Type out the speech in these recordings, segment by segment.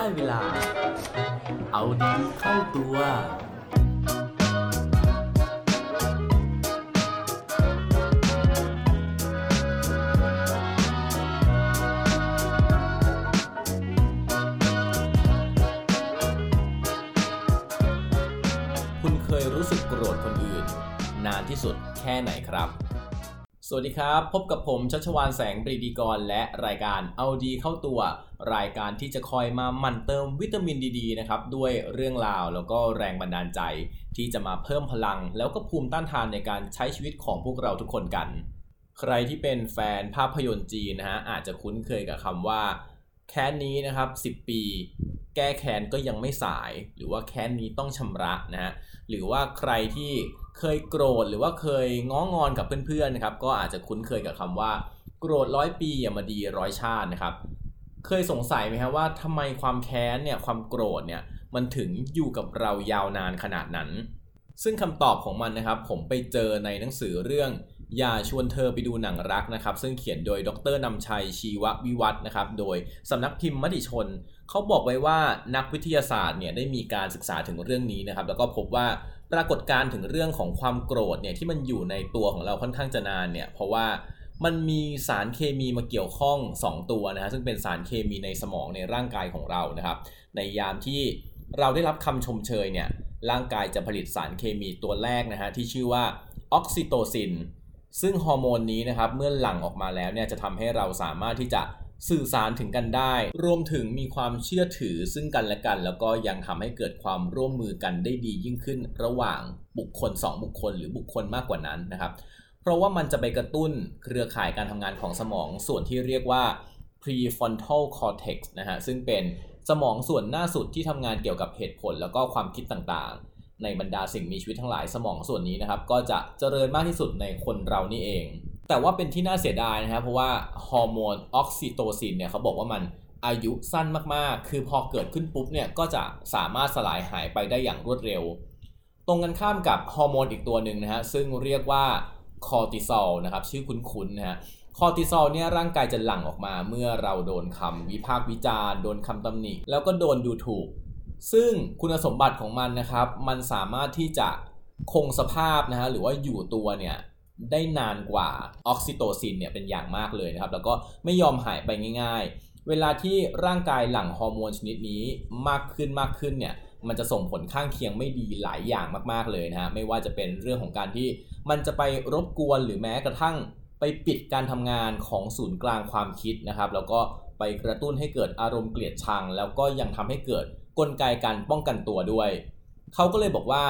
ได้เวลา เอาดีเข้าตัว คุณเคยรู้สึกโกรธคนอื่น นานที่สุดแค่ไหนครับ สวัสดีครับ พบกับผมชัชวานแสงปรีดีกร และรายการเอาดีเข้าตัว รายการที่จะคอยมาหมั่นเติมวิตามินดี ๆ นะครับ ด้วยเรื่องราวแล้วก็แรงบันดาลใจ ที่จะมาเพิ่มพลัง แล้วก็ภูมิต้านทานในการใช้ชีวิตของพวกเราทุกคนกัน ใครที่เป็นแฟนภาพยนตร์จีนนะฮะอาจจะคุ้นเคยกับคำว่าแค้นนี้นะครับ 10 ปี แก้แค้นก็ยังไม่สาย หรือว่าแค้นนี้ต้องชำระนะฮะหรือว่าใครที่เคยโกรธหรือว่าเคยง้องอนกับเพื่อนๆนะครับก็อาจจะคุ้นเคยกับคำว่า โกรธร้อยปีอย่ามาดีร้อยชาตินะครับ เคยสงสัยไหมครับว่าทำไมความแค้นเนี่ยความโกรธเนี่ยมันถึงอยู่กับเรายาวนานขนาดนั้น ซึ่งคำตอบของมันนะครับผมไปเจอในหนังสือเรื่อง อย่าชวนเธอไปดูหนังรักนะครับ ซึ่งเขียนโดยดรนำชัยชีววิวัฒนะครับ โดยสำนักพิมพ์มติชน เขาบอกไว้ว่านักวิทยาศาสตร์เนี่ยได้มีการศึกษาถึงเรื่องนี้นะครับ แล้วก็พบว่าปรากฏการณ์ถึงเรื่องของความโกรธเนี่ยที่มันอยู่ในตัวของเราค่อนข้างจะนานเนี่ย เพราะว่ามันมีสารเคมีมาเกี่ยวข้อง 2 ตัวนะฮะซึ่งเป็นสารเคมีในสมองในร่างกายของเรานะครับ ในยามที่เราได้รับคำชมเชยเนี่ยร่างกายจะผลิตสารเคมีตัวแรกนะฮะที่ชื่อว่าออกซิโตซิน ซึ่งฮอร์โมนนี้นะครับเมื่อหลั่งออกมาแล้วเนี่ยจะทำให้เราสามารถที่จะสื่อสารถึงกันได้ รวมถึงมีความเชื่อถือซึ่งกันและกัน แล้วก็ยังทำให้เกิดความร่วมมือกันได้ดียิ่งขึ้น ระหว่างบุคคล 2 บุคคล หรือบุคคลมากกว่านั้นนะครับ เพราะว่ามันจะไปกระตุ้นเครือข่ายการทำงานของสมองส่วนที่เรียกว่า prefrontal cortex นะฮะซึ่งเป็นสมองส่วนหน้าสุดที่ทำงานเกี่ยวกับเหตุผลแล้วก็ความคิดต่างๆ ในบรรดาสิ่งมีชีวิตทั้งหลายสมองส่วนนี้นะครับ ก็จะเจริญมากที่สุดในคนเรานี่เอง แต่ว่าเป็นที่น่าเสียดายนะครับเพราะว่าฮอร์โมนออกซิโตซินเนี่ยเขาบอกว่ามันอายุสั้นมากๆ คือพอเกิดขึ้นปุ๊บเนี่ยก็จะสามารถสลายหายไปได้อย่างรวดเร็ว ตรงกันข้ามกับฮอร์โมนอีกตัวหนึ่งนะฮะซึ่งเรียกว่าคอร์ติซอลนะครับชื่อคุ้นๆนะฮะคอร์ติซอลเนี่ยร่างกายจะหลั่งออกมาเมื่อเราโดนคำวิพากษ์วิจารณ์โดนคำตำหนิ แล้วก็โดนดูถูก ซึ่งคุณสมบัติของมันนะครับ มันสามารถที่จะคงสภาพนะฮะหรือว่าอยู่ตัวเนี่ยได้นานกว่าออกซิโตซินเนี่ยเป็นอย่างมากเลยนะครับ แล้วก็ไม่ยอมหายไปง่าย ๆ เวลาที่ร่างกายหลั่งฮอร์โมนชนิดนี้มากขึ้นมากขึ้นเนี่ยมันจะส่งผลข้างเคียงไม่ดีหลายอย่างมากๆเลยนะฮะไม่ว่าจะเป็นเรื่องของการที่มันจะไปรบกวนหรือแม้กระทั่งไปปิดการทำงานของศูนย์กลางความคิดนะครับ แล้วก็ไปกระตุ้นให้เกิดอารมณ์เกลียดชัง แล้วก็ยังทำให้เกิด กลไกการป้องกันตัวด้วย เขาก็เลยบอกว่า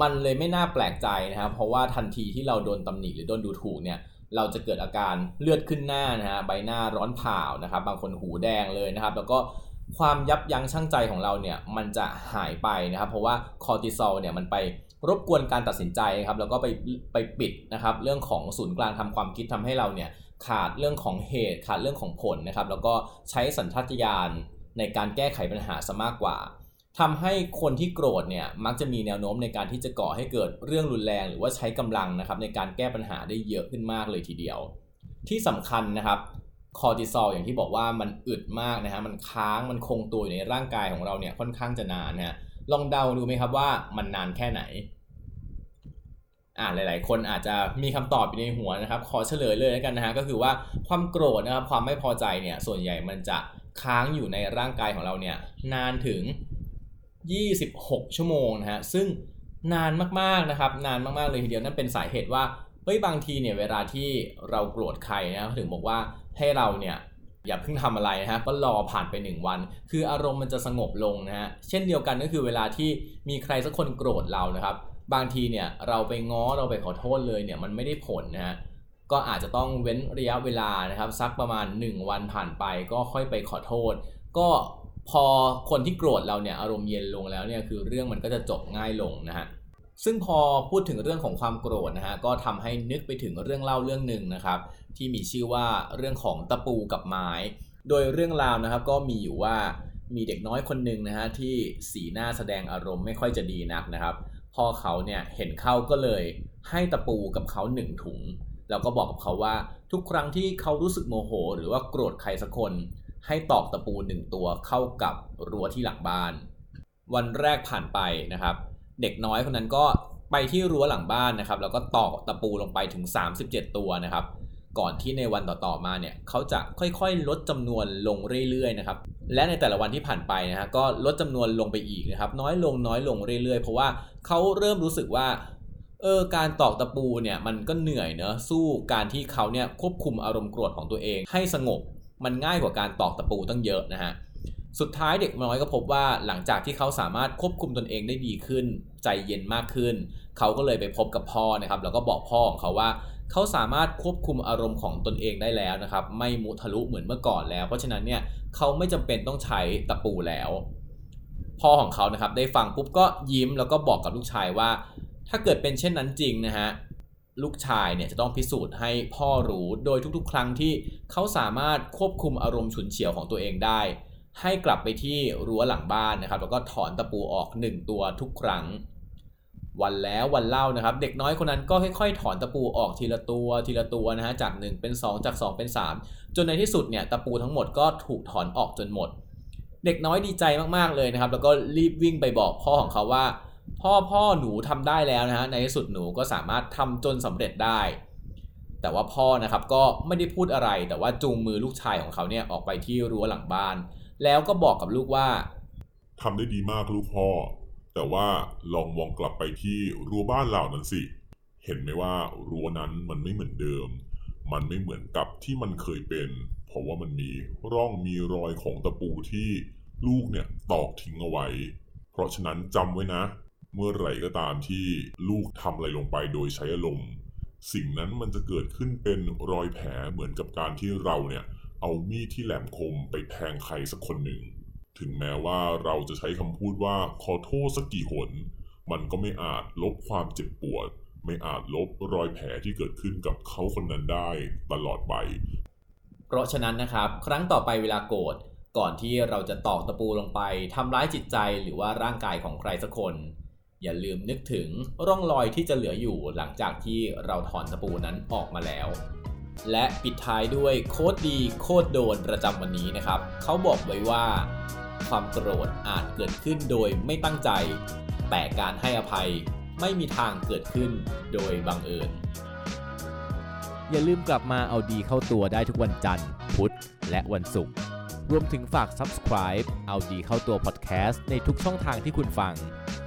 มันเลยไม่น่าแปลกใจนะครับ เพราะว่าทันทีที่เราโดนตำหนิหรือโดนดูถูกเนี่ยเราจะเกิดอาการเลือดขึ้นหน้านะฮะใบหน้าร้อนเผานะครับ บางคนหูแดงเลยนะครับ แล้วก็ความยับยั้งชั่งใจของเราเนี่ยมันจะหายไปนะครับ เพราะว่าคอร์ติซอลเนี่ยมันไปรบกวนการตัดสินใจครับแล้วก็ไปไปปิดนะครับ เรื่องของศูนย์กลางทำความคิดทำให้เราเนี่ยขาดเรื่องของเหตุขาดเรื่องของผลนะครับ แล้วก็ใช้สัญชาตญาณ ในการแก้ไขปัญหาซะมากกว่าทำให้คนที่โกรธเนี่ยมักจะมีแนวโน้มในการที่จะก่อให้เกิดเรื่องรุนแรง หรือว่าใช้กำลังนะครับในการแก้ปัญหาได้เยอะขึ้นมากเลยทีเดียว ที่สำคัญนะครับคอร์ติซอลอย่างที่บอกว่ามันอึดมากนะฮะมันค้างมันคงตัวอยู่ในร่างกายของเราเนี่ยค่อนข้างจะนานนะฮะลองเดาดูไหมครับว่ามันนานแค่ไหนอ่าหลาย ๆ คนอาจจะมีคำตอบอยู่ในหัวนะครับ ขอเฉลยเลยแล้วกันนะฮะก็คือว่าความโกรธนะครับความไม่พอใจเนี่ยส่วนใหญ่มันจะ ค้างอยู่ในร่างกายของเราเนี่ยนานถึง 26 ชั่วโมงนะฮะซึ่งนานมากๆนะครับนานมากๆเลยทีเดียวนั่นเป็นสาเหตุว่าเฮ้ยบางทีเนี่ยเวลาที่เราโกรธใครนะถึงบอกว่าให้เราเนี่ยอย่าเพิ่งทำอะไรนะฮะก็รอผ่านไป 1 วัน คืออารมณ์มันจะสงบลงนะฮะเช่นเดียวกันก็คือเวลาที่มีใครสักคนโกรธเรานะครับ บางทีเนี่ยเราไปง้อเราไปขอโทษเลยเนี่ยมันไม่ได้ผลนะฮะ ก็อาจจะต้องเว้นระยะเวลานะครับสักประมาณ 1 วันผ่านไปก็ค่อยไปขอโทษ ก็พอคนที่โกรธเราเนี่ยอารมณ์เย็นลงแล้วเนี่ยคือเรื่องมันก็จะจบง่ายลงนะฮะซึ่งพอพูดถึงเรื่องของความโกรธนะฮะก็ทำให้นึกไปถึงเรื่องเล่าเรื่องหนึ่งนะครับ ที่มีชื่อว่าเรื่องของตะปูกับไม้ โดยเรื่องราวนะครับก็มีอยู่ว่ามีเด็กน้อยคนหนึ่งนะฮะที่สีหน้าแสดงอารมณ์ไม่ค่อยจะดีนักนะครับพอเขาเนี่ยเห็นเข้าก็เลยให้ตะปูกับเขาหนึ่งถุง แล้วก็บอกกับเขาว่าทุกครั้งที่เขารู้สึกโมโห หรือว่าโกรธใครสักคน ให้ตอกตะปูหนึ่งตัวเข้ากับรั้วที่หลังบ้าน วันแรกผ่านไปนะครับ เด็กน้อยคนนั้นก็ไปที่รั้วหลังบ้านนะครับ แล้วก็ตอกตะปูลงไปถึง 37 ตัวนะครับ ก่อนที่ในวันต่อๆมาเนี่ยเขาจะค่อยๆ ลดจำนวนลงเรื่อยๆนะครับและในแต่ละวันที่ผ่านไปนะฮะก็ลดจำนวนลงไปอีกนะครับ น้อยลงน้อยลงเรื่อยๆ เพราะว่าเขาเริ่มรู้สึกว่า ออการตอกตะปูเนี่ยมันก็เหนื่อยเนอะสู้การที่เขาเนี่ยควบคุมอารมณ์โกรธของตัวเอง ให้สงบมันง่ายกว่าการตอกตะปูตั้งเยอะนะฮะสุดท้ายเด็กน้อยก็พบว่าหลังจากที่เขาสามารถควบคุมตนเองได้ดีขึ้น ใจเย็นมากขึ้น เขาก็เลยไปพบกับพ่อนะครับ แล้วก็บอกพ่อของเขาว่า เขาสามารถควบคุมอารมณ์ของตนเองได้แล้วนะครับ ไม่มุทะลุเหมือนเมื่อก่อนแล้ว เพราะฉะนั้นเนี่ยเขาไม่จำเป็นต้องใช้ตะปูแล้ว พ่อของเขานะครับได้ฟังปุ๊บก็ยิ้มแล้วก็บอกกับลูกชายว่า ถ้าเกิดเป็นเช่นนั้นจริงนะฮะลูกชายเนี่ยจะต้องพิสูจน์ให้พ่อรู้โดยทุกๆ ครั้งที่เขาสามารถควบคุมอารมณ์ฉุนเฉียวของตัวเองได้ ให้กลับไปที่รั้วหลังบ้านนะครับ แล้วก็ถอนตะปูออก1ตัวทุกครั้ง วันแล้ววันเล่านะครับ เด็กน้อยคนนั้นก็ค่อยๆ ถอนตะปูออกทีละตัวทีละตัวนะฮะจาก 1 เป็น 2 จาก 2 เป็น 3 จนในที่สุดเนี่ยตะปูทั้งหมดก็ถูกถอนออกจนหมด เด็กน้อยดีใจมากๆเลยนะครับ แล้วก็รีบวิ่งไปบอกพ่อของเขาว่า พ่อพ่อหนูทำได้แล้วนะฮะในที่สุดหนูก็สามารถทำจนสำเร็จได้ แต่ว่าพ่อนะครับก็ไม่ได้พูดอะไร แต่ว่าจูงมือลูกชายของเขาเนี่ยออกไปที่รั้วหลังบ้าน แล้วก็บอกกับลูกว่าทำได้ดีมากลูกพ่อ แต่ว่าลองมองกลับไปที่รั้วบ้านเหล่านั้นสิ เห็นไหมว่ารั้วนั้นมันไม่เหมือนเดิม มันไม่เหมือนกับที่มันเคยเป็น เพราะว่ามันมีร่องมีรอยของตะปูที่ลูกเนี่ยตอกทิ้งเอาไว้ เพราะฉะนั้นจำไว้นะ เมื่อไหร่ก็ตามที่ลูกทำอะไรลงไปโดยใช้อารมณ์สิ่งนั้นมันจะเกิดขึ้นเป็นรอยแผลเหมือนกับการที่เราเนี่ย เอามีดที่แหลมคมไปแทงใครสักคนหนึ่ง ถึงแม้ว่าเราจะใช้คำพูดว่าขอโทษสักกี่หน มันก็ไม่อาจลบความเจ็บปวด ไม่อาจลบรอยแผลที่เกิดขึ้นกับเขาคนนั้นได้ตลอดไป เพราะฉะนั้นนะครับ ครั้งต่อไปเวลาโกรธก่อนที่เราจะตอกตะปูลงไปทำร้ายจิตใจหรือว่าร่างกายของใครสักคน อย่าลืมนึกถึงร่องรอยที่จะเหลืออยู่หลังจากที่เราถอนตะปูนั้นออกมาแล้ว และปิดท้ายด้วยโคตรดีโคตรโดนประจำวันนี้นะครับ เขาบอกไว้ว่า ความโกรธอาจเกิดขึ้นโดยไม่ตั้งใจ แต่การให้อภัยไม่มีทางเกิดขึ้นโดยบังเอิญอย่าลืมกลับมาเอาดีเข้าตัวได้ทุกวันจันทร์ พุธ และวันศุกร์ รวมถึงฝาก subscribe เอาดีเข้าตัว podcast ในทุกช่องทางที่คุณฟัง